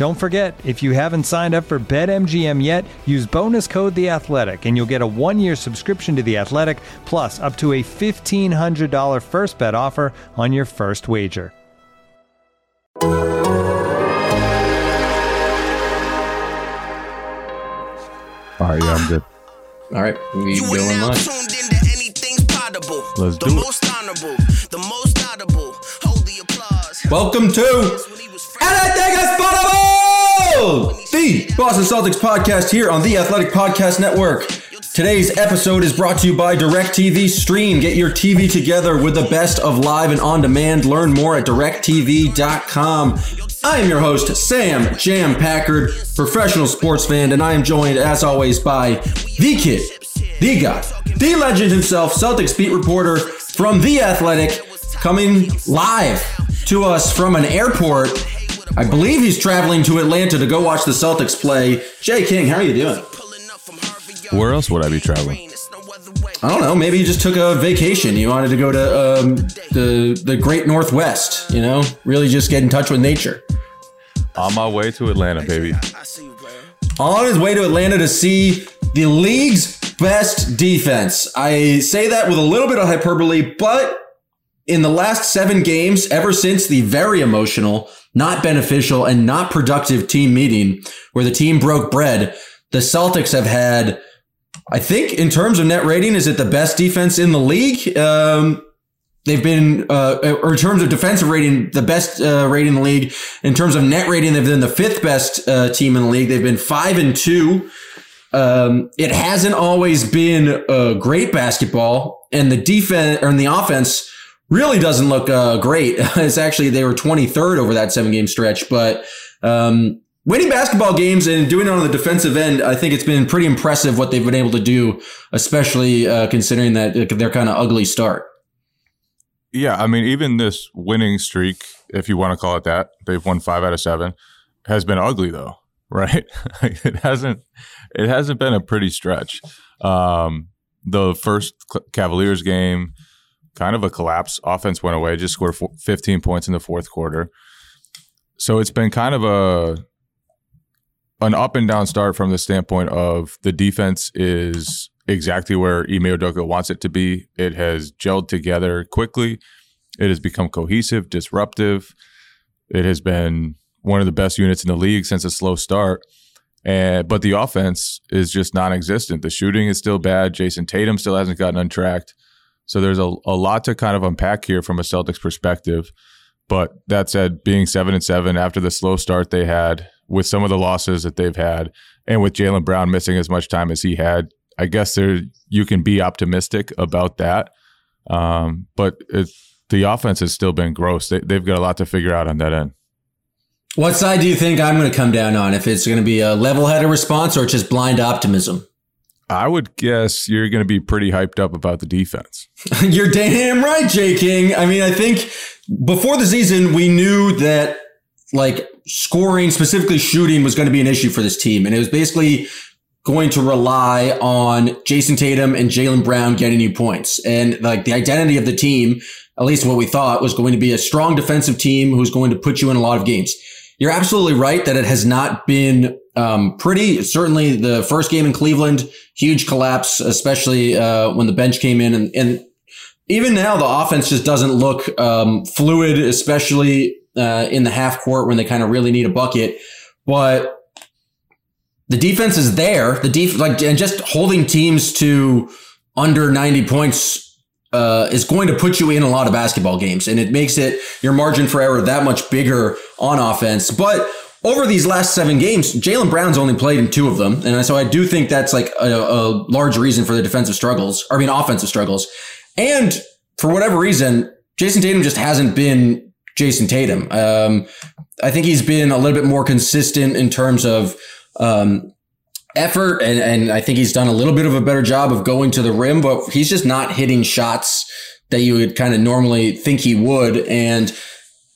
Don't forget, if you haven't signed up for BetMGM yet, use bonus code The Athletic, and you'll get a one-year subscription to The Athletic, plus up to a fifteen hundred dollar first bet offer on your first wager. All right, yeah, I'm good. All right, we You are now live. tuned into anything's potable. Let's the do it. honorable, the most audible. Hold the applause. Welcome to When he was fresh. Anything is The Boston Celtics podcast here on the Athletic Podcast Network. Today's episode is brought to you by DirecTV Stream. Get your TV together with the best of live and on demand. Learn more at directv.com. I am your host, Sam Jam Packard, professional sports fan, and I am joined, as always, by the kid, the guy, the legend himself, Celtics beat reporter from The Athletic, coming live to us from an airport. I believe he's traveling to Atlanta to go watch the Celtics play. Jay King, how are you doing? Where else would I be traveling? I don't know. Maybe you just took a vacation. You wanted to go to um, the the Great Northwest. You know, really just get in touch with nature. On my way to Atlanta, baby. On his way to Atlanta to see the league's best defense. I say that with a little bit of hyperbole, but in the last seven games, ever since the very emotional, not beneficial, and not productive team meeting where the team broke bread, the Celtics have had, I think, in terms of net rating, is it the best defense in the league? Um, they've been, uh, or in terms of defensive rating, the best uh, rating in the league. In terms of net rating, they've been the fifth best uh, team in the league. They've been five and two. Um, it hasn't always been uh, great basketball, and the defense or the offense really doesn't look uh, great. it's actually they were 23rd over that seven game stretch, but um, winning basketball games and doing it on the defensive end, I think it's been pretty impressive what they've been able to do, especially uh, considering that their kind of ugly start. Yeah, I mean, even this winning streak, if you want to call it that, they've won five out of seven, has been ugly though, right? it hasn't. It hasn't been a pretty stretch. Um, the first Cavaliers game, kind of a collapse. Offense went away. Just scored 15 points in the fourth quarter. So it's been kind of a an up and down start from the standpoint of the defense is exactly where Ime Udoka wants it to be. It has gelled together quickly. It has become cohesive, disruptive. It has been one of the best units in the league since a slow start. And but the offense is just non-existent. The shooting is still bad. Jayson Tatum still hasn't gotten untracked. So there's a, a lot to kind of unpack here from a Celtics perspective. But that said, being seven and seven after the slow start they had, with some of the losses that they've had, and with Jaylen Brown missing as much time as he had, I guess there you can be optimistic about that. Um, but the offense has still been gross. They, they've got a lot to figure out on that end. What side do you think I'm going to come down on? If it's going to be a level-headed response or just blind optimism? I would guess you're going to be pretty hyped up about the defense. You're damn right, Jay King. I mean, I think before the season, we knew that like scoring, specifically shooting, was going to be an issue for this team. And it was basically going to rely on Jayson Tatum and Jaylen Brown getting you points. And like the identity of the team, at least what we thought, was going to be a strong defensive team who's going to put you in a lot of games. You're absolutely right that it has not been um, pretty. Certainly, the first game in Cleveland, huge collapse, especially uh, when the bench came in, and, and even now the offense just doesn't look um, fluid, especially uh, in the half court when they kind of really need a bucket. But the defense is there. The def like and just holding teams to under 90 points uh, is going to put you in a lot of basketball games, and it makes it your margin for error that much bigger on offense. But over these last seven games, Jaylen Brown's only played in two of them, and so I do think that's like a, a large reason for the defensive struggles, or I mean offensive struggles. And for whatever reason, Jayson Tatum just hasn't been Jayson Tatum. Um, I think he's been a little bit more consistent in terms of um, effort, and, and I think he's done a little bit of a better job of going to the rim, but he's just not hitting shots that you would kind of normally think he would. And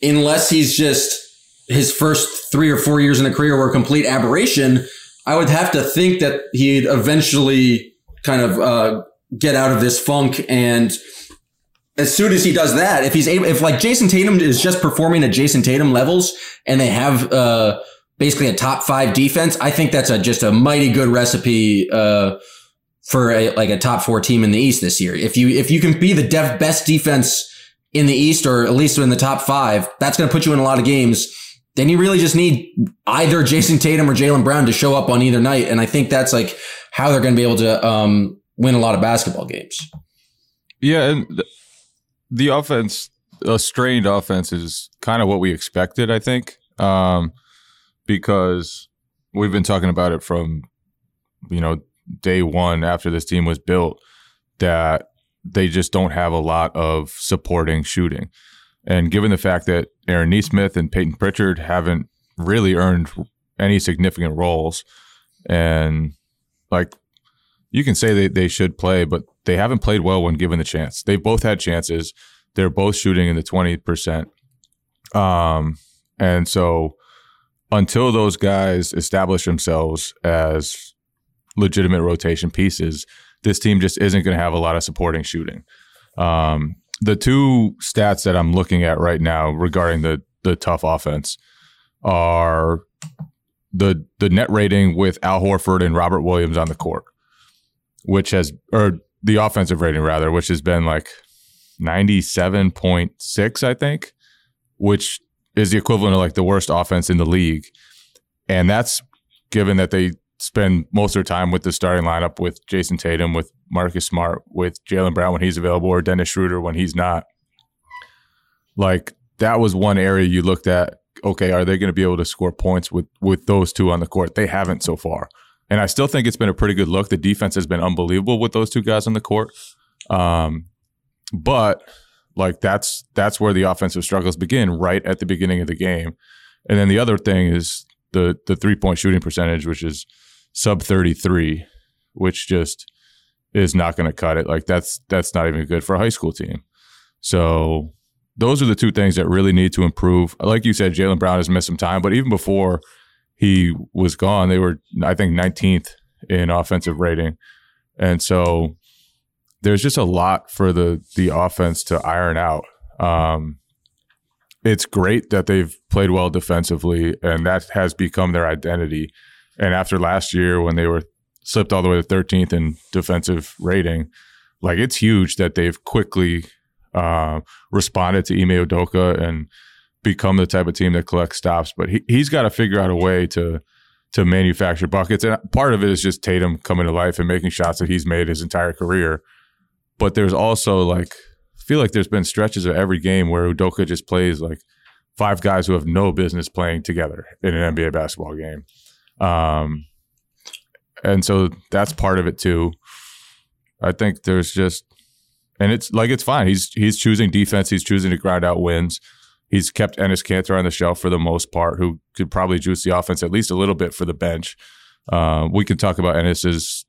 unless he's just his first three or four years in the career were a complete aberration, I would have to think that he'd eventually kind of uh, get out of this funk and as soon as he does that, if he's able, if like Jayson Tatum is just performing at Jayson Tatum levels and they have, uh, basically a top five defense, I think that's a, just a mighty good recipe, uh, for a, like a top four team in the East this year. If you, if you can be the best defense in the East or at least in the top five, that's going to put you in a lot of games. Then you really just need either Jayson Tatum or Jaylen Brown to show up on either night. And I think that's like how they're going to be able to, um, win a lot of basketball games. Yeah. And th- the offense, a strained offense is kind of what we expected, I think, um, because we've been talking about it from, you know, day one after this team was built that they just don't have a lot of supporting shooting. And given the fact that Aaron Nesmith and Peyton Pritchard haven't really earned any significant roles, and like you can say they, they should play, but they haven't played well when given the chance. They've both had chances. They're both shooting in the 20%. Um, and so until those guys establish themselves as legitimate rotation pieces, this team just isn't going to have a lot of supporting shooting. Um, the two stats that I'm looking at right now regarding the the tough offense are the the net rating with Al Horford and Robert Williams on the court, which has or the offensive rating rather, which has been like 97.6, I think, which is the equivalent of like the worst offense in the league. And that's given that they spend most of their time with the starting lineup with Jayson Tatum, with Marcus Smart, with Jaylen Brown when he's available, or Dennis Schroeder when he's not. Like that was one area you looked at. Okay, are they going to be able to score points with with those two on the court? They haven't so far, and I still think it's been a pretty good look. The defense has been unbelievable with those two guys on the court. Um, but like that's that's where the offensive struggles begin right at the beginning of the game. And then the other thing is the the three point shooting percentage, which is sub thirty three, which just is not going to cut it. Like that's that's not even good for a high school team. So those are the two things that really need to improve. Like you said, Jaylen Brown has missed some time, but even before he was gone, they were I think 19th in offensive rating, and so there's just a lot for the the offense to iron out. Um, it's great that they've played well defensively, and that has become their identity. And after last year, when they were slipped all the way to 13th in defensive rating, like it's huge that they've quickly uh, responded to Ime Udoka and become the type of team that collects stops. But he he's got to figure out a way to to manufacture buckets, and part of it is just Tatum coming to life and making shots that he's made his entire career. But there's also like I feel like there's been stretches of every game where Udoka just plays like five guys who have no business playing together in an NBA basketball game. Um, and so that's part of it too. I think there's just, and it's like it's fine. He's he's choosing defense. He's choosing to grind out wins. He's kept Enes Kanter on the shelf for the most part, who could probably juice the offense at least a little bit for the bench. Uh, we can talk about Enes's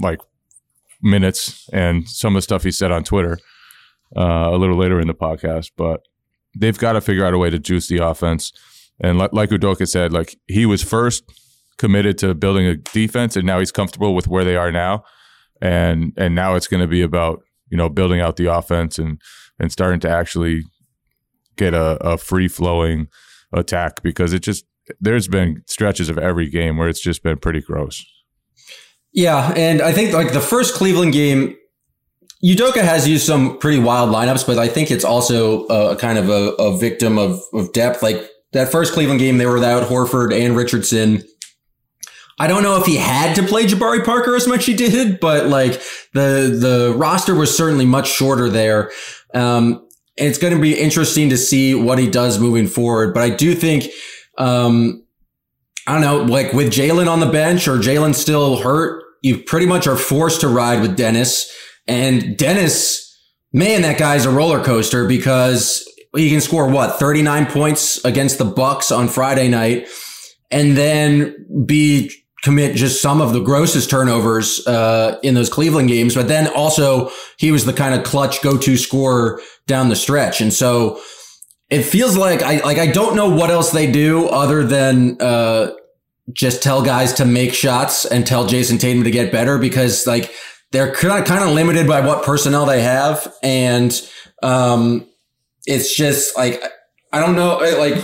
like minutes and some of the stuff he said on Twitter uh, a little later in the podcast. But they've got to figure out a way to juice the offense. And like, like Udoka said, like he was first committed to building a defense, and now he's comfortable with where they are now. And and now it's going to be about you know building out the offense and and starting to actually get a, a free flowing attack because it just there's been stretches of every game where it's just been pretty gross. Yeah, and I think like the first Cleveland game, Udoka has used some pretty wild lineups, but I think it's also a kind of a, a victim of, of depth. Like that first Cleveland game, they were without Horford and Richardson. I don't know if he had to play Jabari Parker as much as he did, but like the the roster was certainly much shorter there. Um, it's going to be interesting to see what he does moving forward. But I do think, um, I don't know, like with Jaylen on the bench or Jaylen still hurt, you pretty much are forced to ride with Dennis. And Dennis, man, that guy's a roller coaster because he can score what 39 points against the Bucks on Friday night, and then be commit just some of the grossest turnovers uh, in those Cleveland games. But then also he was the kind of clutch go-to scorer down the stretch, and so it feels like I like I don't know what else they do other than uh, just tell guys to make shots and tell Jayson Tatum to get better because like they're kind of limited by what personnel they have, and um, it's just like I don't know, like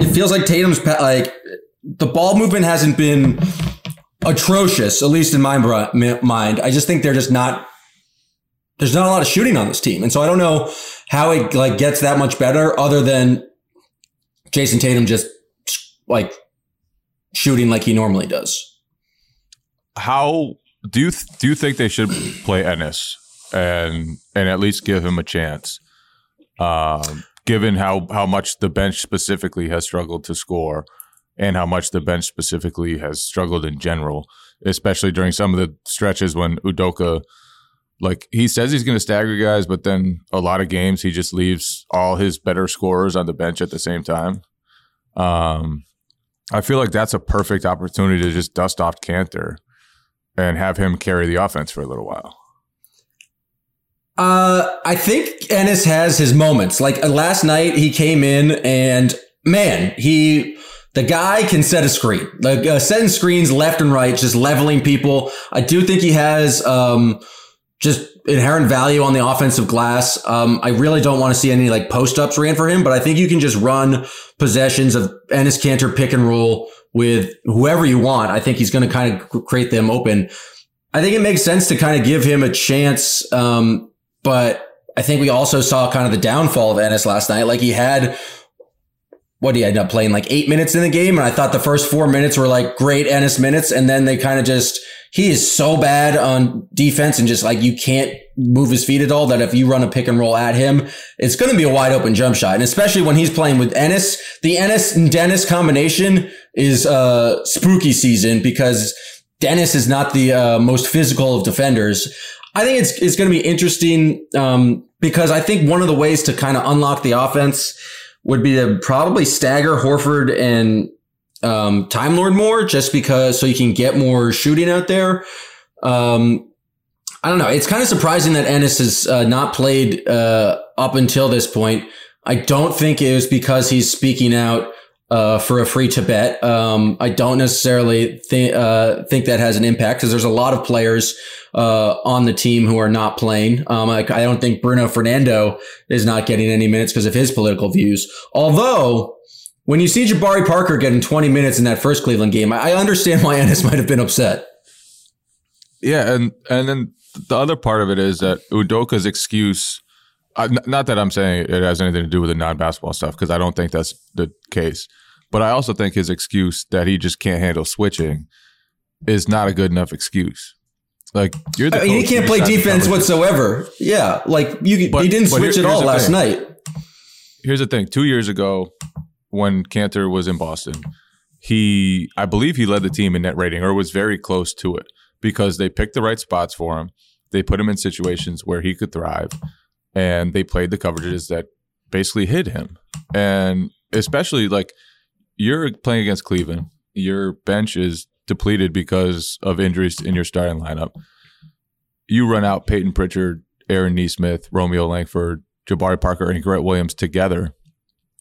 it feels like Tatum's like the ball movement hasn't been atrocious, at least in my mind. I just think they're just not. There's not a lot of shooting on this team, and so I don't know how it like gets that much better, other than Jayson Tatum just like shooting like he normally does. How do you do you think they should play Enes and and at least give him a chance? Um, given how how much the bench specifically has struggled to score and how much the bench specifically has struggled in general, especially during some of the stretches when Udoka, like he says he's going to stagger guys, but then a lot of games he just leaves all his better scorers on the bench at the same time. Um, I feel like that's a perfect opportunity to just dust off Kanter and have him carry the offense for a little while. Uh, I think Enes has his moments. Like uh, last night, he came in and man, he the guy can set a screen, like uh, setting screens left and right, just leveling people. I do think he has um, just inherent value on the offensive glass. Um, I really don't want to see any like post ups ran for him, but I think you can just run possessions of Enes Kanter pick and roll with whoever you want. I think he's going to kind of create them open. I think it makes sense to kind of give him a chance. Um, but I think we also saw kind of the downfall of Enes last night. Like he had what he ended up playing like eight minutes in the game. And I thought the first four minutes were like great Enes minutes. And then they kind of just, he is so bad on defense and just like you can't move his feet at all that if you run a pick and roll at him, it's going to be a wide open jump shot. And especially when he's playing with Ennis, the Enes and Dennis combination is uh spooky season because Dennis is not the uh, most physical of defenders. I think it's, it's going to be interesting um, because I think one of the ways to kind of unlock the offense would be to probably stagger Horford and um, Time Lord more, just because so you can get more shooting out there. Um, I don't know. It's kind of surprising that Enes has uh, not played uh, up until this point. I don't think it was because he's speaking out uh, for a free Tibet. Um, I don't necessarily think uh, think that has an impact because there's a lot of players uh, on the team who are not playing. Um, I, I, don't think Bruno Fernando is not getting any minutes because of his political views. Although, when you see Jabari Parker getting 20 minutes in that first Cleveland game, I, I understand why Enes might have been upset. Yeah, and and then the other part of it is that Udoka's excuse. Uh, not that I'm saying it has anything to do with the non-basketball stuff because I don't think that's the case. But I also think his excuse that he just can't handle switching is not a good enough excuse. Like you're the I mean, he can't play defense whatsoever. Yeah, like you, but, he didn't switch here, at all last thing. night. Here's the thing: two years ago, when Kanter was in Boston, he, I believe, he led the team in net rating, or was very close to it, because they picked the right spots for him. They put him in situations where he could thrive, and they played the coverages that basically hid him. And especially like you're playing against Cleveland, your bench is depleted because of injuries in your starting lineup. You run out Peyton Pritchard, Aaron Nesmith, Romeo Langford, Jabari Parker, and Grant Williams together.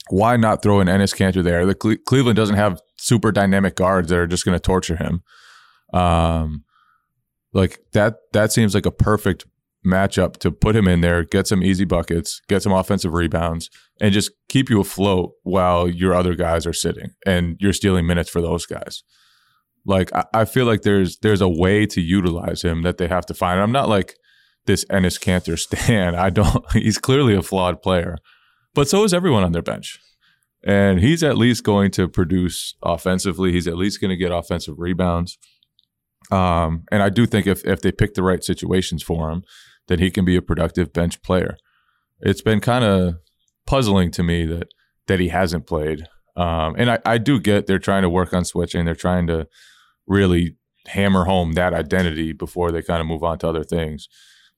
Why not throw an Enes Kanter there? The Cle- Cleveland doesn't have super dynamic guards that are just going to torture him. Um, like that. That seems like a perfect matchup to put him in there, get some easy buckets, get some offensive rebounds, and just keep you afloat while your other guys are sitting and you're stealing minutes for those guys. Like I, I feel like there's there's a way to utilize him that they have to find. I'm not like this Enes Kanter stand. I don't. He's clearly a flawed player, but so is everyone on their bench. And he's at least going to produce offensively. He's at least going to get offensive rebounds. Um, and I do think if if they pick the right situations for him, then he can be a productive bench player. It's been kind of puzzling to me that that he hasn't played. Um, and I, I do get they're trying to work on switching. They're trying to really hammer home that identity before they kind of move on to other things.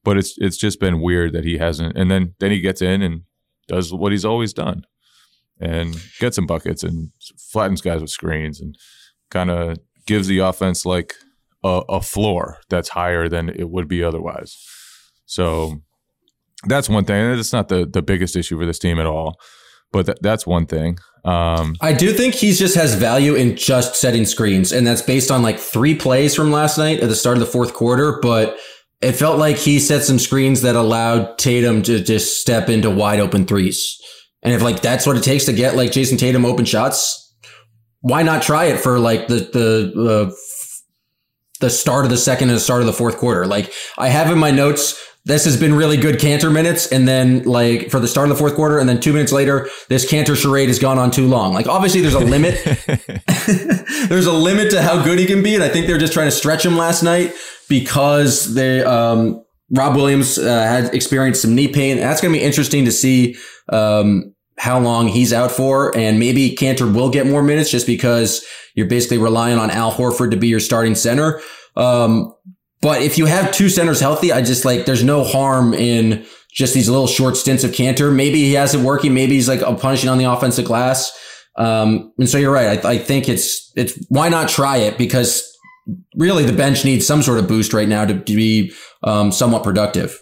But it's it's just been weird that he hasn't. And then then he gets in and does what he's always done, and gets some buckets and flattens guys with screens and kind of gives the offense like a, a floor that's higher than it would be otherwise. So that's one thing. It's not the the biggest issue for this team at all, but th- that's one thing. Um, I do think he just has value in just setting screens, and that's based on like three plays from last night at the start of the fourth quarter. But it felt like he set some screens that allowed Tatum to just step into wide open threes. And if like that's what it takes to get like Jayson Tatum open shots, why not try it for like the the uh, the start of the second and the start of the fourth quarter? Like I have in my notes this has been really good Kanter minutes. And then like for the start of the fourth quarter, and then two minutes later, this Kanter charade has gone on too long. Like obviously there's a limit. there's a limit to how good he can be. And I think they're just trying to stretch him last night because they, um, Rob Williams uh, had experienced some knee pain. That's going to be interesting to see, um, how long he's out for. And maybe Kanter will get more minutes just because you're basically relying on Al Horford to be your starting center. Um, but if you have two centers healthy, I just like there's no harm in just these little short stints of Kanter. Maybe he has it working. Maybe he's like punishing on the offensive glass. Um, and so you're right. I, I think it's it's why not try it because really the bench needs some sort of boost right now to, to be um, somewhat productive.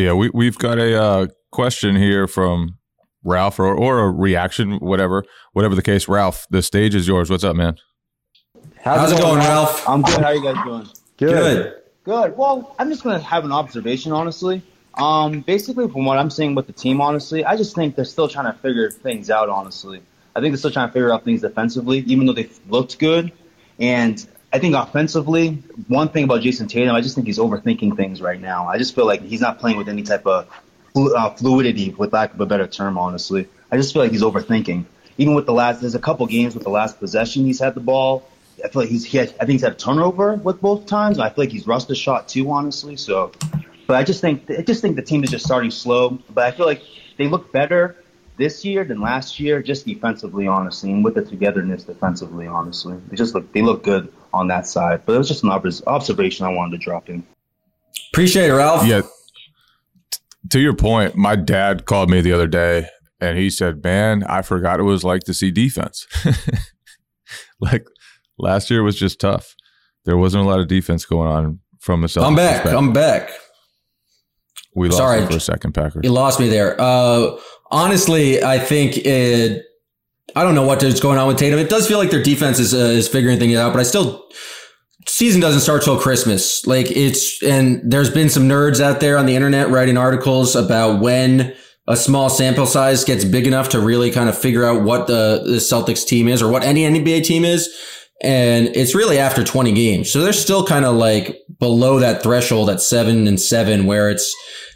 Yeah, we we've got a uh, question here from Ralph or, or a reaction, whatever, whatever the case. Ralph, the stage is yours. What's up, man? How's, it going, Ralph? I'm good. How are you guys doing? Good. Good. Well, I'm just gonna have an observation, honestly. Um, basically, from what I'm seeing with the team, honestly, I just think they're still trying to figure things out. Honestly, I think they're still trying to figure out things defensively, even though they looked good. And I think offensively, one thing about Jayson Tatum, I just think he's overthinking things right now. I just feel like he's not playing with any type of flu- uh, fluidity, with lack of a better term, honestly. I just feel like he's overthinking. Even with the last, there's a couple games with the last possession he's had the ball. I feel like he's, he has, I think he's had a turnover with both times. I feel like he's rushed a shot too, honestly. So, but I just think, I just think the team is just starting slow. But I feel like they look better this year than last year, just defensively, honestly, and with the togetherness defensively, honestly. They just look, they look good on that side. But it was just an obs- observation I wanted to drop in. Appreciate it, Ralph. Yeah. T- to your point, my dad called me the other day and he said, "Man, I forgot it was like to see defense." like last year was just tough. There wasn't a lot of defense going on from the Celtics. I'm back. I'm back. We lost Sorry. for a second, Packers. You lost me there. Uh, honestly, I think it. I don't know what is going on with Tatum. It does feel like their defense is uh, is figuring things out, but I still season doesn't start till Christmas. Like it's and there's been some nerds out there on the internet writing articles about when a small sample size gets big enough to really kind of figure out what the, the Celtics team is or what any NBA team is. And it's really after 20 games. So they're still kind of like below that threshold at seven and seven where it's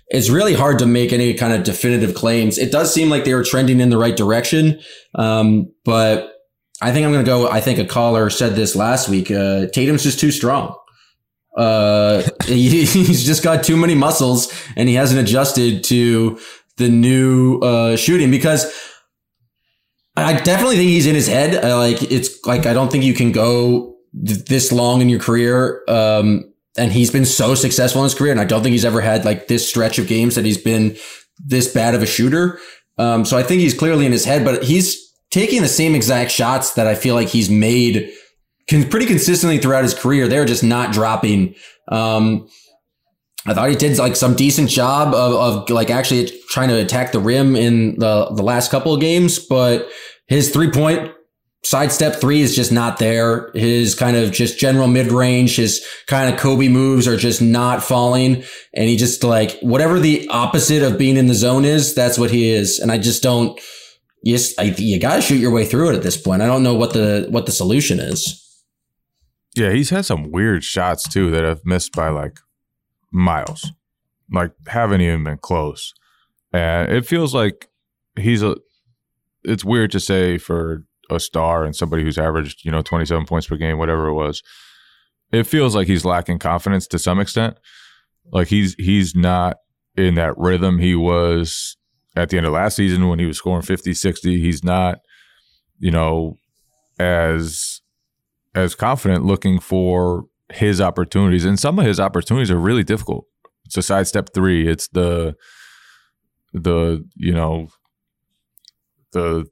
it's really hard to make any kind of definitive claims. It does seem like they were trending in the right direction. Um, but I think I'm going to go. I think a caller said this last week. Uh, Tatum's just too strong. Uh, he, he's just got too many muscles and he hasn't adjusted to the new uh, shooting because I definitely think he's in his head. I like it's like I don't think you can go th- this long in your career. Um, and he's been so successful in his career, and I don't think he's ever had like this stretch of games that he's been this bad of a shooter. Um, so I think he's clearly in his head, but he's taking the same exact shots that I feel like he's made can, pretty consistently throughout his career. They're just not dropping. Um, I thought he did like some decent job of, of like actually trying to attack the rim in the, the last couple of games, but his three point sidestep three is just not there. His kind of just general mid range, his kind of Kobe moves are just not falling. And he just like whatever the opposite of being in the zone is, that's what he is. And I just don't, you, just, I, you got to shoot your way through it at this point. I don't know what the, what the solution is. Yeah, he's had some weird shots too that have missed by like miles, like haven't even been close. And it feels like he's a. It's weird to say for a star and somebody who's averaged, you know, 27 points per game, whatever it was. It feels like he's lacking confidence to some extent. Like he's he's not in that rhythm he was at the end of last season when he was scoring 50, 60. He's not, you know, as as confident looking for his opportunities. And some of his opportunities are really difficult. It's a sidestep three. It's the the, you know, the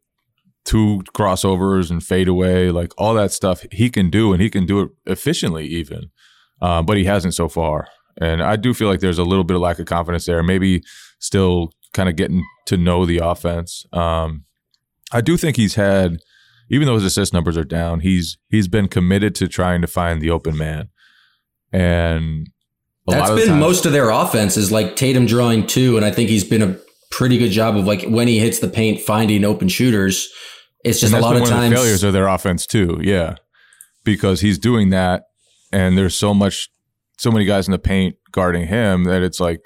two crossovers and fade away, like all that stuff he can do, and he can do it efficiently even. Uh, but he hasn't so far, and I do feel like there's a little bit of lack of confidence there. Maybe still kind of getting to know the offense. Um, I do think he's had, even though his assist numbers are down, he's he's been committed to trying to find the open man, and that's been times, most of their offense is like Tatum drawing two, and I think he's been a pretty good job of like when he hits the paint finding open shooters. It's just a lot of times of failures of their offense too. Yeah, because he's doing that, and there's so much, so many guys in the paint guarding him that it's like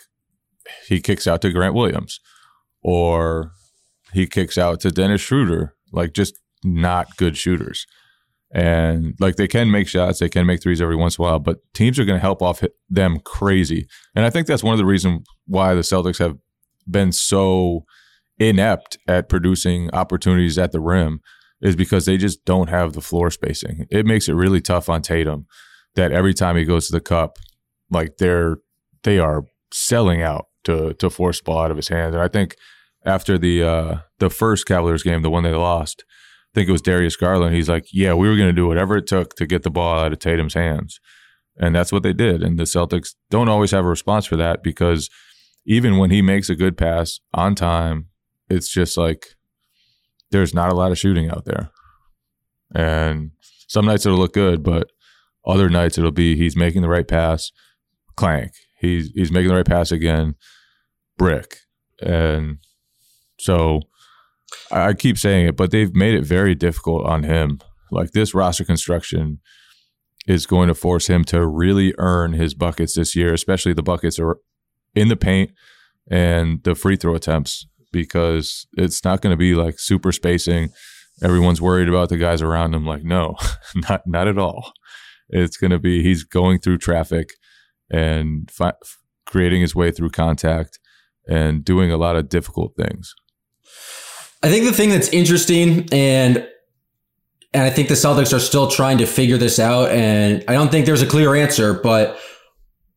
he kicks out to Grant Williams, or he kicks out to Dennis Schroeder, like just not good shooters. And like they can make shots, they can make threes every once in a while, but teams are going to help off them crazy. And I think that's one of the reasons why the Celtics have been so inept at producing opportunities at the rim is because they just don't have the floor spacing. It makes it really tough on Tatum that every time he goes to the cup, like they're they are selling out to to force ball out of his hands. And I think after the uh the first Cavaliers game, the one they lost, I think it was Darius Garland. He's like, "Yeah, we were going to do whatever it took to get the ball out of Tatum's hands," and that's what they did. And the Celtics don't always have a response for that because even when he makes a good pass on time, it's just like there's not a lot of shooting out there. And some nights it'll look good, but other nights it'll be he's making the right pass, clank. He's he's making the right pass again, brick. And so I keep saying it, but they've made it very difficult on him. Like this roster construction is going to force him to really earn his buckets this year, especially the buckets are in the paint and the free throw attempts because it's not going to be like super spacing. Everyone's worried about the guys around him. Like, no, not not at all. It's going to be he's going through traffic and fi- creating his way through contact and doing a lot of difficult things. I think the thing that's interesting and and I think the Celtics are still trying to figure this out and I don't think there's a clear answer, but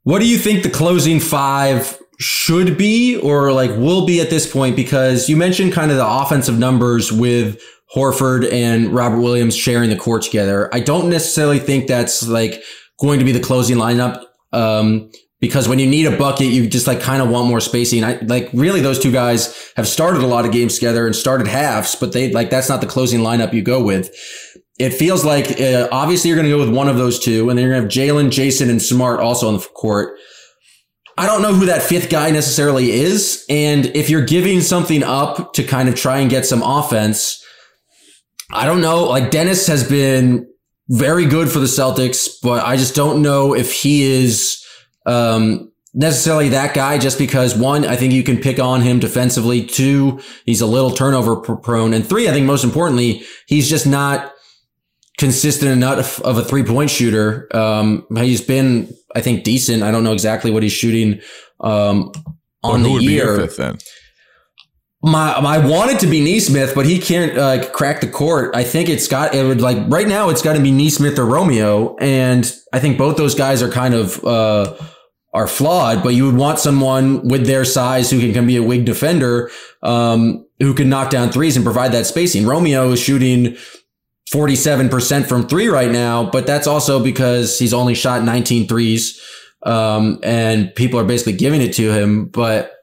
what do you think the closing five should be or like will be at this point because you mentioned kind of the offensive numbers with Horford and Robert Williams sharing the court together. I don't necessarily think that's like going to be the closing lineup. Um, because when you need a bucket, you just like kind of want more spacing. I like really those two guys have started a lot of games together and started halves, but they like that's not the closing lineup you go with. It feels like uh, obviously you're going to go with one of those two, and then you're going to have Jaylen, Jayson, and Smart also on the court. I don't know who that fifth guy necessarily is, and if you're giving something up to kind of try and get some offense, I don't know. Like Dennis has been very good for the Celtics, but I just don't know if he is um, necessarily that guy just because one, I think you can pick on him defensively. Two, he's a little turnover prone. And three, I think most importantly, he's just not consistent enough of a three point shooter. Um, he's been, I think, decent. I don't know exactly what he's shooting, um, on the year. fifth then? My, I wanted to be Nesmith, but he can't uh, crack the court. I think it's got it would like right now. It's got to be Nesmith or Romeo, and I think both those guys are kind of uh, are flawed. But you would want someone with their size who can, can be a wing defender, um, who can knock down threes and provide that spacing. Romeo is shooting 47% from three right now, but that's also because he's only shot 19 threes. Um, and people are basically giving it to him, but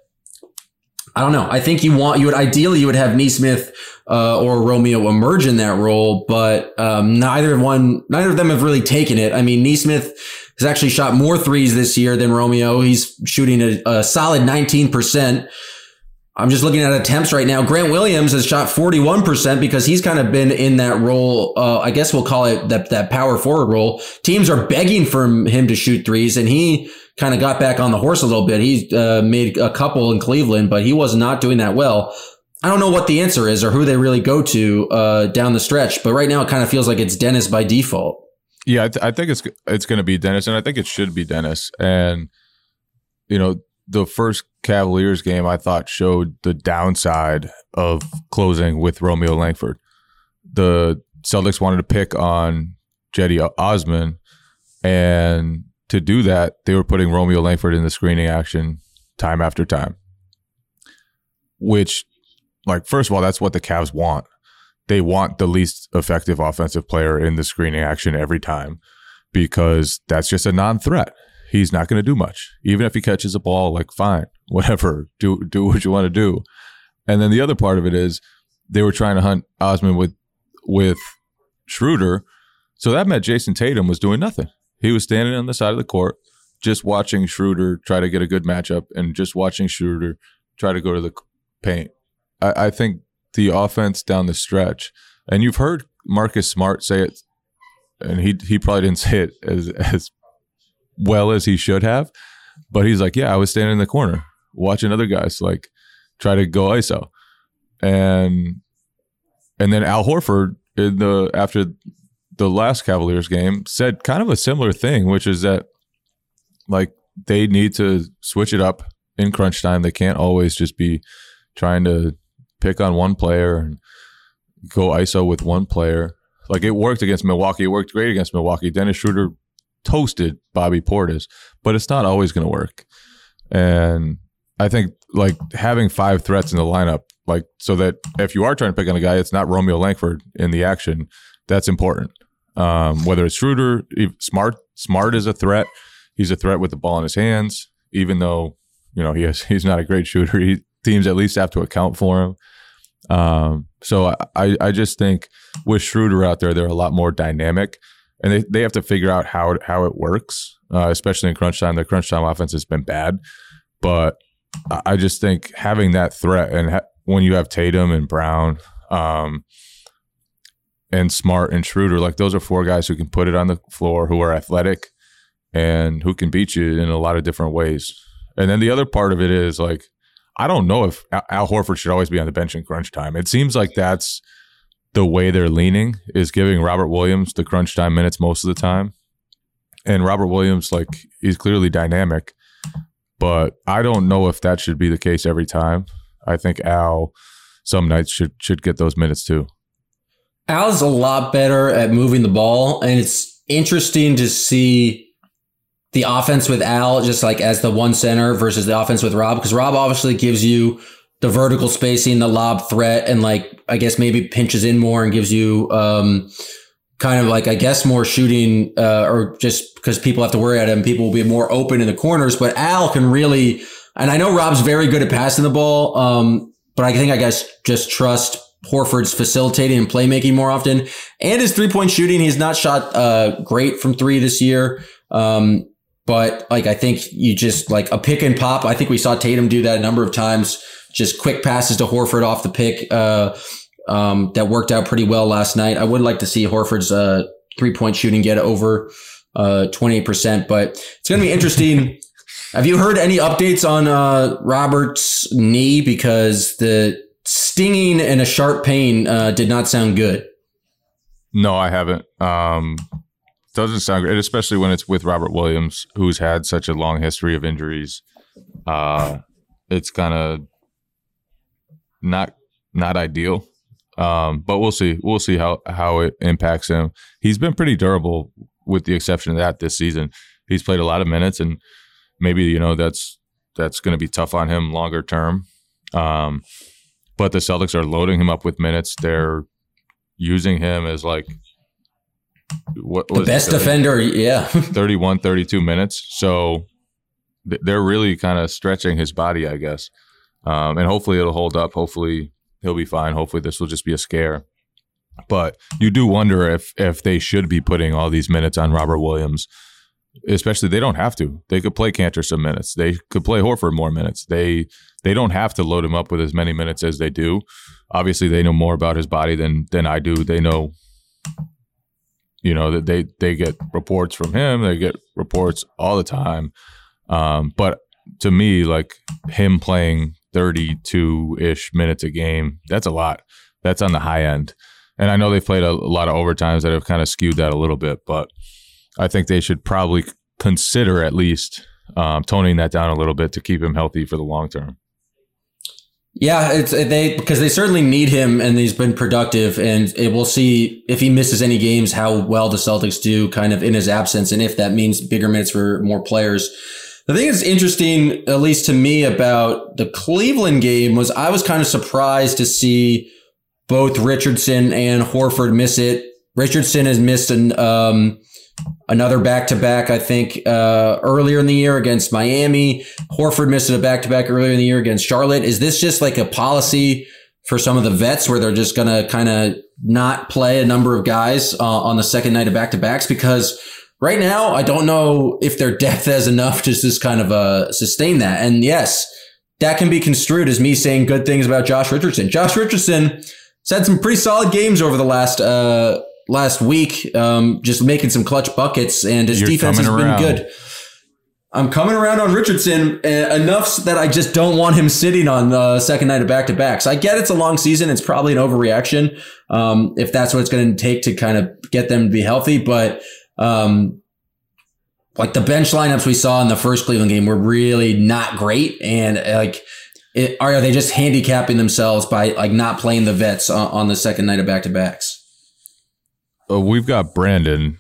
I don't know. I think you want you would ideally you would have Nesmith uh, or Romeo emerge in that role, but um, neither one neither of them have really taken it. I mean, Nesmith has actually shot more threes this year than Romeo. He's shooting a, a solid 19%. I'm just looking at attempts right now. Grant Williams has shot 41% because he's kind of been in that role. Uh, I guess we'll call it that, that power forward role. Teams are begging for him to shoot threes and he kind of got back on the horse a little bit. He uh, made a couple in Cleveland, but he was not doing that well. I don't know what the answer is or who they really go to uh, down the stretch, but right now it kind of feels like it's Dennis by default. Yeah, I, th- I think it's it's going to be Dennis, and I think it should be Dennis. And you know, the first Cavaliers game I thought showed the downside of closing with Romeo Langford. The Celtics wanted to pick on Cedi Osman, and to do that, they were putting Romeo Langford in the screening action time after time. Which, like, first of all, that's what the Cavs want. They want the least effective offensive player in the screening action every time because that's just a non threat he's not going to do much. Even if he catches a ball, like fine, whatever, do do what you want to do. And then the other part of it is they were trying to hunt Osman with with Schroeder, so that meant Jayson Tatum was doing nothing. He was standing on the side of the court, just watching Schroeder try to get a good matchup, and just watching Schroeder try to go to the paint. I, I think the offense down the stretch, and you've heard Marcus Smart say it, and he he probably didn't say it as as well as he should have. But he's like, yeah, I was standing in the corner watching other guys like try to go ISO, and and then Al Horford in the after the last Cavaliers game said kind of a similar thing, which is that like they need to switch it up in crunch time. They can't always just be trying to pick on one player and go ISO with one player. Like it worked against Milwaukee. It worked great against Milwaukee. Dennis Schroeder toasted Bobby Portis, but it's not always going to work. And I think like having five threats in the lineup, like so that if you are trying to pick on a guy, it's not Romeo Langford in the action. That's important. Um, whether it's Schroeder, Smart, Smart is a threat. He's a threat with the ball in his hands, even though you know he has, he's not a great shooter. He, teams at least have to account for him. Um, so I, I just think with Schroeder out there, they're a lot more dynamic and they, they have to figure out how it, how it works, uh, especially in crunch time. The crunch time offense has been bad, but I just think having that threat and ha- when you have Tatum and Brown, um, and Smart and Schroeder, like those are four guys who can put it on the floor, who are athletic, and who can beat you in a lot of different ways. And then the other part of it is like, I don't know if Al Horford should always be on the bench in crunch time. It seems like that's the way they're leaning is giving Robert Williams the crunch time minutes most of the time. And Robert Williams, like, he's clearly dynamic, but I don't know if that should be the case every time. I think Al some nights should should get those minutes too. Al's a lot better at moving the ball, and it's interesting to see the offense with Al just like as the one center versus the offense with Rob, because Rob obviously gives you the vertical spacing, the lob threat, and like I guess maybe pinches in more and gives you um, kind of like I guess more shooting, uh, or just because people have to worry at him, people will be more open in the corners. But Al can really, and I know Rob's very good at passing the ball, um, but I think I guess just trust Horford's facilitating and playmaking more often, and his three point shooting. He's not shot uh, great from three this year. Um, but like I think you just like a pick and pop. I think we saw Tatum do that a number of times. Just quick passes to Horford off the pick. Uh, um, that worked out pretty well last night. I would like to see Horford's uh, three point shooting get over uh, 28%, but it's going to be interesting. Have you heard any updates on uh, Robert's knee? Because the stinging and a sharp pain uh, did not sound good. No, I haven't. Um, doesn't sound great, especially when it's with Robert Williams, who's had such a long history of injuries. Uh, it's kind of not not ideal. Um, but we'll see. We'll see how how it impacts him. He's been pretty durable, with the exception of that this season. He's played a lot of minutes, and maybe you know that's that's going to be tough on him longer term. Um, but the Celtics are loading him up with minutes. They're using him as like what the best defender, yeah. 31, 32 minutes. So they're really kind of stretching his body, I guess. Um, and hopefully it'll hold up. Hopefully he'll be fine. Hopefully this will just be a scare. But you do wonder if if they should be putting all these minutes on Robert Williams. Especially they don't have to. They could play Kanter some minutes. They could play Horford more minutes. They they don't have to load him up with as many minutes as they do. Obviously, they know more about his body than than I do. They know, you know, that they they get reports from him. They get reports all the time. Um, but to me, like him playing 32 ish minutes a game. That's a lot. That's on the high end. And I know they've played a, a lot of overtimes that have kind of skewed that a little bit, but I think they should probably consider at least um, toning that down a little bit to keep him healthy for the long term. Yeah, it's they because they certainly need him, and he's been productive. And it, we'll see if he misses any games, how well the Celtics do, kind of in his absence, and if that means bigger minutes for more players. The thing that's interesting, at least to me, about the Cleveland game was I was kind of surprised to see both Richardson and Horford miss it. Richardson has missed an, um, another back to back, I think, uh, earlier in the year against Miami. Horford missed a back to back earlier in the year against Charlotte. Is this just like a policy for some of the vets where they're just going to kind of not play a number of guys uh, on the second night of back to backs? Because right now, I don't know if their depth has enough to just kind of uh, sustain that. And yes, that can be construed as me saying good things about Josh Richardson. Josh Richardson has had some pretty solid games over the last uh, last week, um, just making some clutch buckets, and his You're defense has around. been good. I'm coming around on Richardson uh, enough that I just don't want him sitting on the second night of back to backs. I get it's a long season; it's probably an overreaction um, if that's what it's going to take to kind of get them to be healthy, but um, like the bench lineups we saw in the first Cleveland game were really not great, and like, it, are they just handicapping themselves by like not playing the vets on, on the second night of back to backs? Uh, we've got Brandon.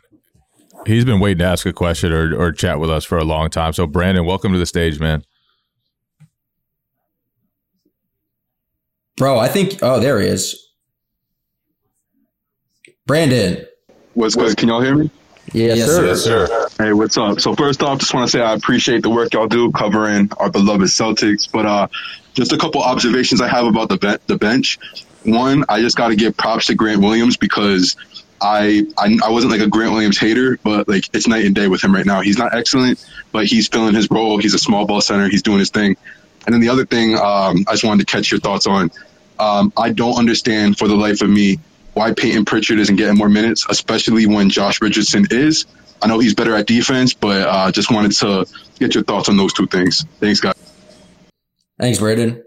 He's been waiting to ask a question or, or chat with us for a long time. So, Brandon, welcome to the stage, man. Bro, I think. Oh, there he is. Brandon. What's good? Can y'all hear me? Yes, yes, sir. Yes, sir. Hey, what's up? So first off, just want to say I appreciate the work y'all do covering our beloved Celtics. But uh, just a couple observations I have about the be- the bench. One, I just got to give props to Grant Williams because I, I I wasn't like a Grant Williams hater, but like it's night and day with him right now. He's not excellent, but he's filling his role. He's a small ball center. He's doing his thing. And then the other thing, um, I just wanted to catch your thoughts on. Um, I don't understand for the life of me why Payton Pritchard isn't getting more minutes, especially when Josh Richardson is. I know he's better at defense, but uh, just wanted to get your thoughts on those two things. Thanks, guys. Thanks, Braden.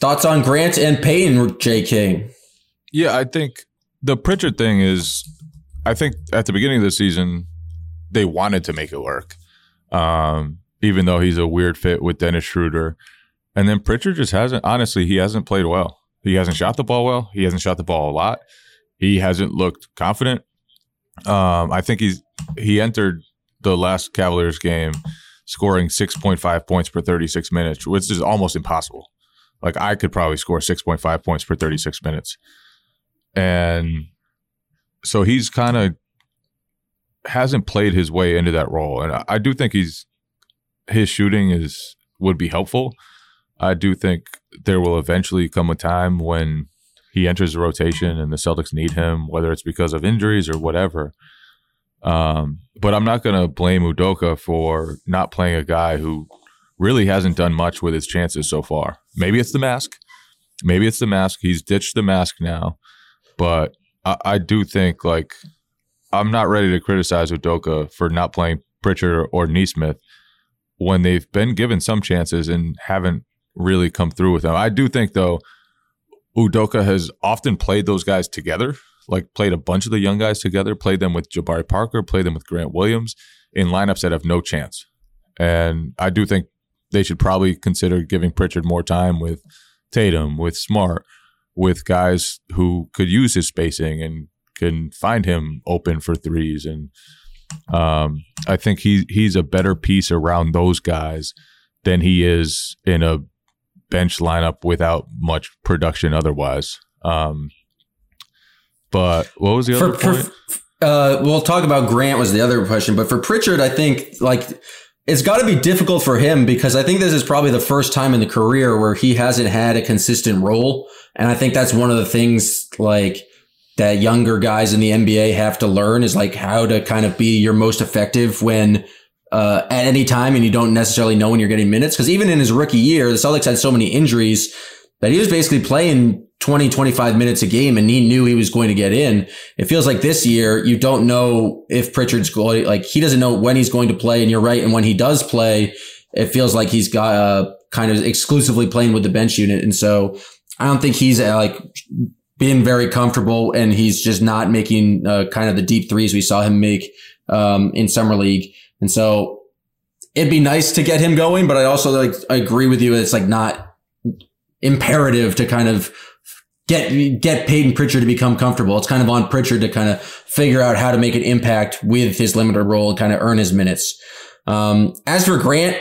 Thoughts on Grant and Payton, J. King? Yeah, I think the Pritchard thing is, I think at the beginning of the season, they wanted to make it work, um, even though he's a weird fit with Dennis Schroeder. And then Pritchard just hasn't, honestly, he hasn't played well. He hasn't shot the ball well. He hasn't shot the ball a lot. He hasn't looked confident. Um, I think he's he entered the last Cavaliers game scoring 6.5 points per 36 minutes, which is almost impossible. Like I could probably score 6.5 points per 36 minutes. And so he's kind of hasn't played his way into that role. And I, I do think he's his shooting is would be helpful. I do think there will eventually come a time when he enters the rotation and the Celtics need him, whether it's because of injuries or whatever. Um, but I'm not going to blame Udoka for not playing a guy who really hasn't done much with his chances so far. Maybe it's the mask. Maybe it's the mask. He's ditched the mask now. But I, I do think, like, I'm not ready to criticize Udoka for not playing Pritchard or Nesmith when they've been given some chances and haven't really come through with them. I do think, though, Udoka has often played those guys together, like played a bunch of the young guys together, played them with Jabari Parker, played them with Grant Williams in lineups that have no chance. And I do think they should probably consider giving Pritchard more time with Tatum, with Smart, with guys who could use his spacing and can find him open for threes. And um, I think he he's a better piece around those guys than he is in a bench lineup without much production otherwise. Um, but what was the other for, point? For, uh, we'll talk about Grant was the other question, but for Pritchard, I think like it's got to be difficult for him because I think this is probably the first time in the career where he hasn't had a consistent role, and I think that's one of the things like that younger guys in the NBA have to learn is like how to kind of be your most effective when uh, at any time and you don't necessarily know when you're getting minutes. Because even in his rookie year, the Celtics had so many injuries that he was basically playing 20, 25 minutes a game and he knew he was going to get in. It feels like this year, you don't know if Pritchard's going, like he doesn't know when he's going to play. And you're right. And when he does play, it feels like he's got uh, kind of exclusively playing with the bench unit. And so I don't think he's uh, like being very comfortable and he's just not making uh, kind of the deep threes we saw him make um, in summer league. And so it'd be nice to get him going, but I also like I agree with you. It's like not imperative to kind of get get Payton Pritchard to become comfortable. It's kind of on Pritchard to kind of figure out how to make an impact with his limited role and kind of earn his minutes. Um, as for Grant,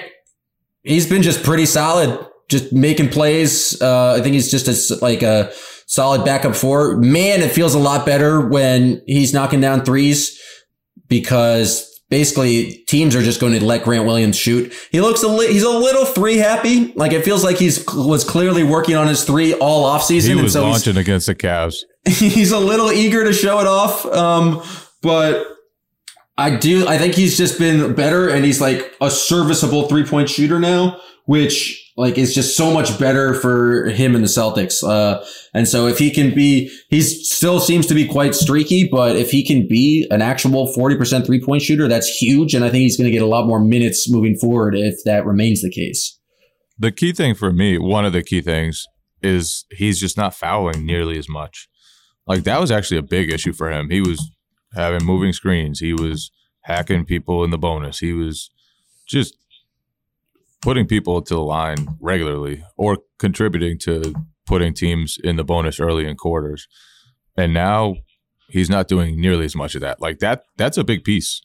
he's been just pretty solid, just making plays. Uh, I think he's just a, like a solid backup four. Man, it feels a lot better when he's knocking down threes because basically teams are just going to let Grant Williams shoot. He looks a li- he's a little three happy. Like it feels like he's was clearly working on his three all offseason. He was and so launching against the Cavs. He's a little eager to show it off. Um, but I do I think he's just been better and he's like a serviceable three point shooter now, which like is just so much better for him and the Celtics. Uh, and so if he can be, he still seems to be quite streaky, but if he can be an actual 40% three point shooter, that's huge. And I think he's going to get a lot more minutes moving forward if that remains the case. The key thing for me, one of the key things is he's just not fouling nearly as much. Like that was actually a big issue for him. He was having moving screens. He was hacking people in the bonus. He was just putting people to the line regularly or contributing to putting teams in the bonus early in quarters. And now he's not doing nearly as much of that. Like that that's a big piece.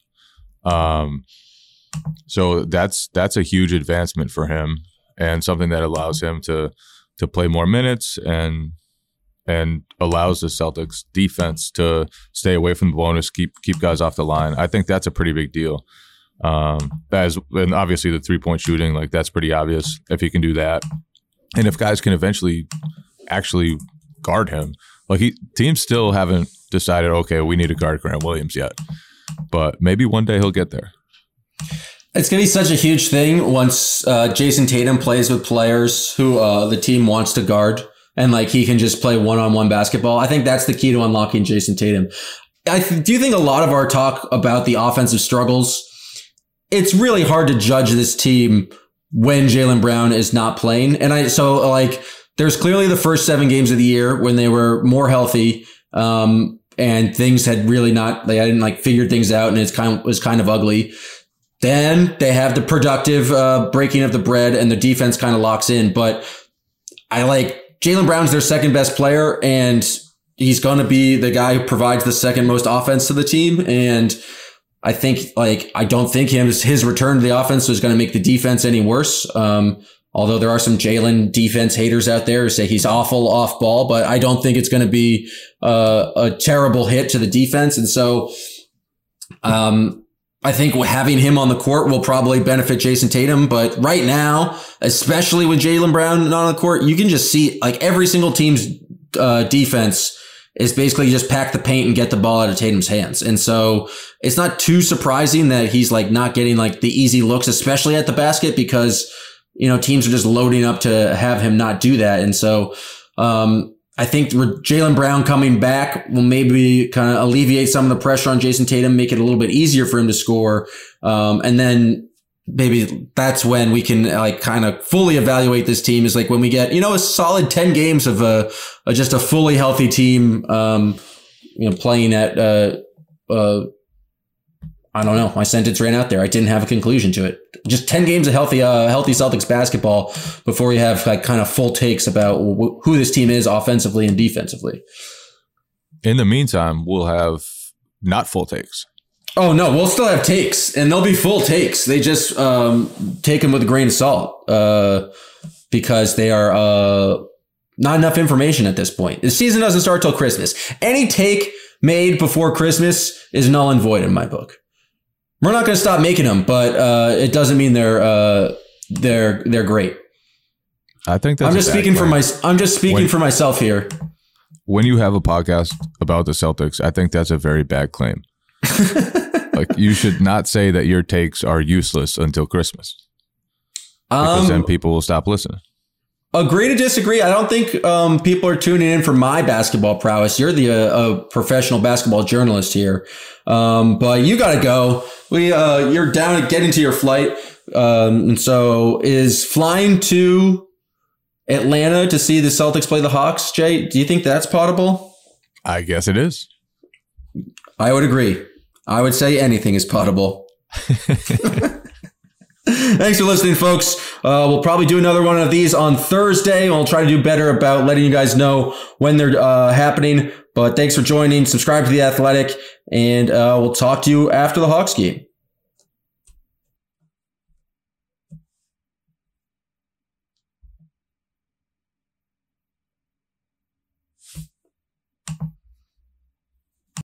Um so that's that's a huge advancement for him and something that allows him to to play more minutes and and allows the Celtics defense to stay away from the bonus, keep keep guys off the line. I think that's a pretty big deal. Um, as and obviously the three point shooting, like that's pretty obvious if he can do that, and if guys can eventually actually guard him, like he teams still haven't decided, okay, we need to guard Grant Williams yet, but maybe one day he'll get there. It's gonna be such a huge thing once uh, Jayson Tatum plays with players who uh, the team wants to guard, and like he can just play one on one basketball. I think that's the key to unlocking Jayson Tatum. I th- do you think a lot of our talk about the offensive struggles it's really hard to judge this team when Jaylen Brown is not playing. And I, so like, there's clearly the first seven games of the year when they were more healthy. Um, and things had really not, like, I didn't like figured things out and it's kind of, was kind of ugly. Then they have the productive, uh, breaking of the bread and the defense kind of locks in. But I like Jaylen Brown's their second best player and he's going to be the guy who provides the second most offense to the team. And, I think like I don't think his his return to the offense was going to make the defense any worse. Um, although there are some Jaylen defense haters out there who say he's awful off ball, but I don't think it's going to be uh, a terrible hit to the defense. And so, um, I think having him on the court will probably benefit Jayson Tatum. But right now, especially with Jaylen Brown not on the court, you can just see like every single team's uh, defense is basically just pack the paint and get the ball out of Tatum's hands. And so it's not too surprising that he's like not getting like the easy looks, especially at the basket because, you know, teams are just loading up to have him not do that. And so, um, I think Jaylen Brown coming back will maybe kind of alleviate some of the pressure on Jayson Tatum, make it a little bit easier for him to score. Um, and then maybe that's when we can like kind of fully evaluate this team is like when we get, you know, a solid 10 games of a, a just a fully healthy team, um, you know, playing at, uh, uh, I don't know. My sentence ran out there. I didn't have a conclusion to it. Just 10 games of healthy, uh, healthy Celtics basketball before we have like kind of full takes about wh- who this team is offensively and defensively. In the meantime, we'll have not full takes. Oh no, we'll still have takes, and they'll be full takes. They just um, take them with a grain of salt uh, because they are uh, not enough information at this point. The season doesn't start till Christmas. Any take made before Christmas is null and void in my book. We're not going to stop making them, but uh, it doesn't mean they're uh, they're they're great. I think that's I'm just speaking for my. I'm just speaking when, for myself here. When you have a podcast about the Celtics, I think that's a very bad claim. like you should not say that your takes are useless until Christmas, because um, then people will stop listening. Agree to disagree. I don't think um, people are tuning in for my basketball prowess. You're the uh, professional basketball journalist here, um, but you got to go. We uh, you're down at getting to your flight, um, and so is flying to Atlanta to see the Celtics play the Hawks. Jay, do you think that's potable? I guess it is. I would agree. I would say anything is potable. Thanks for listening, folks. Uh, we'll probably do another one of these on Thursday. We'll try to do better about letting you guys know when they're uh, happening. But thanks for joining. Subscribe to The Athletic, and uh, we'll talk to you after the Hawks game.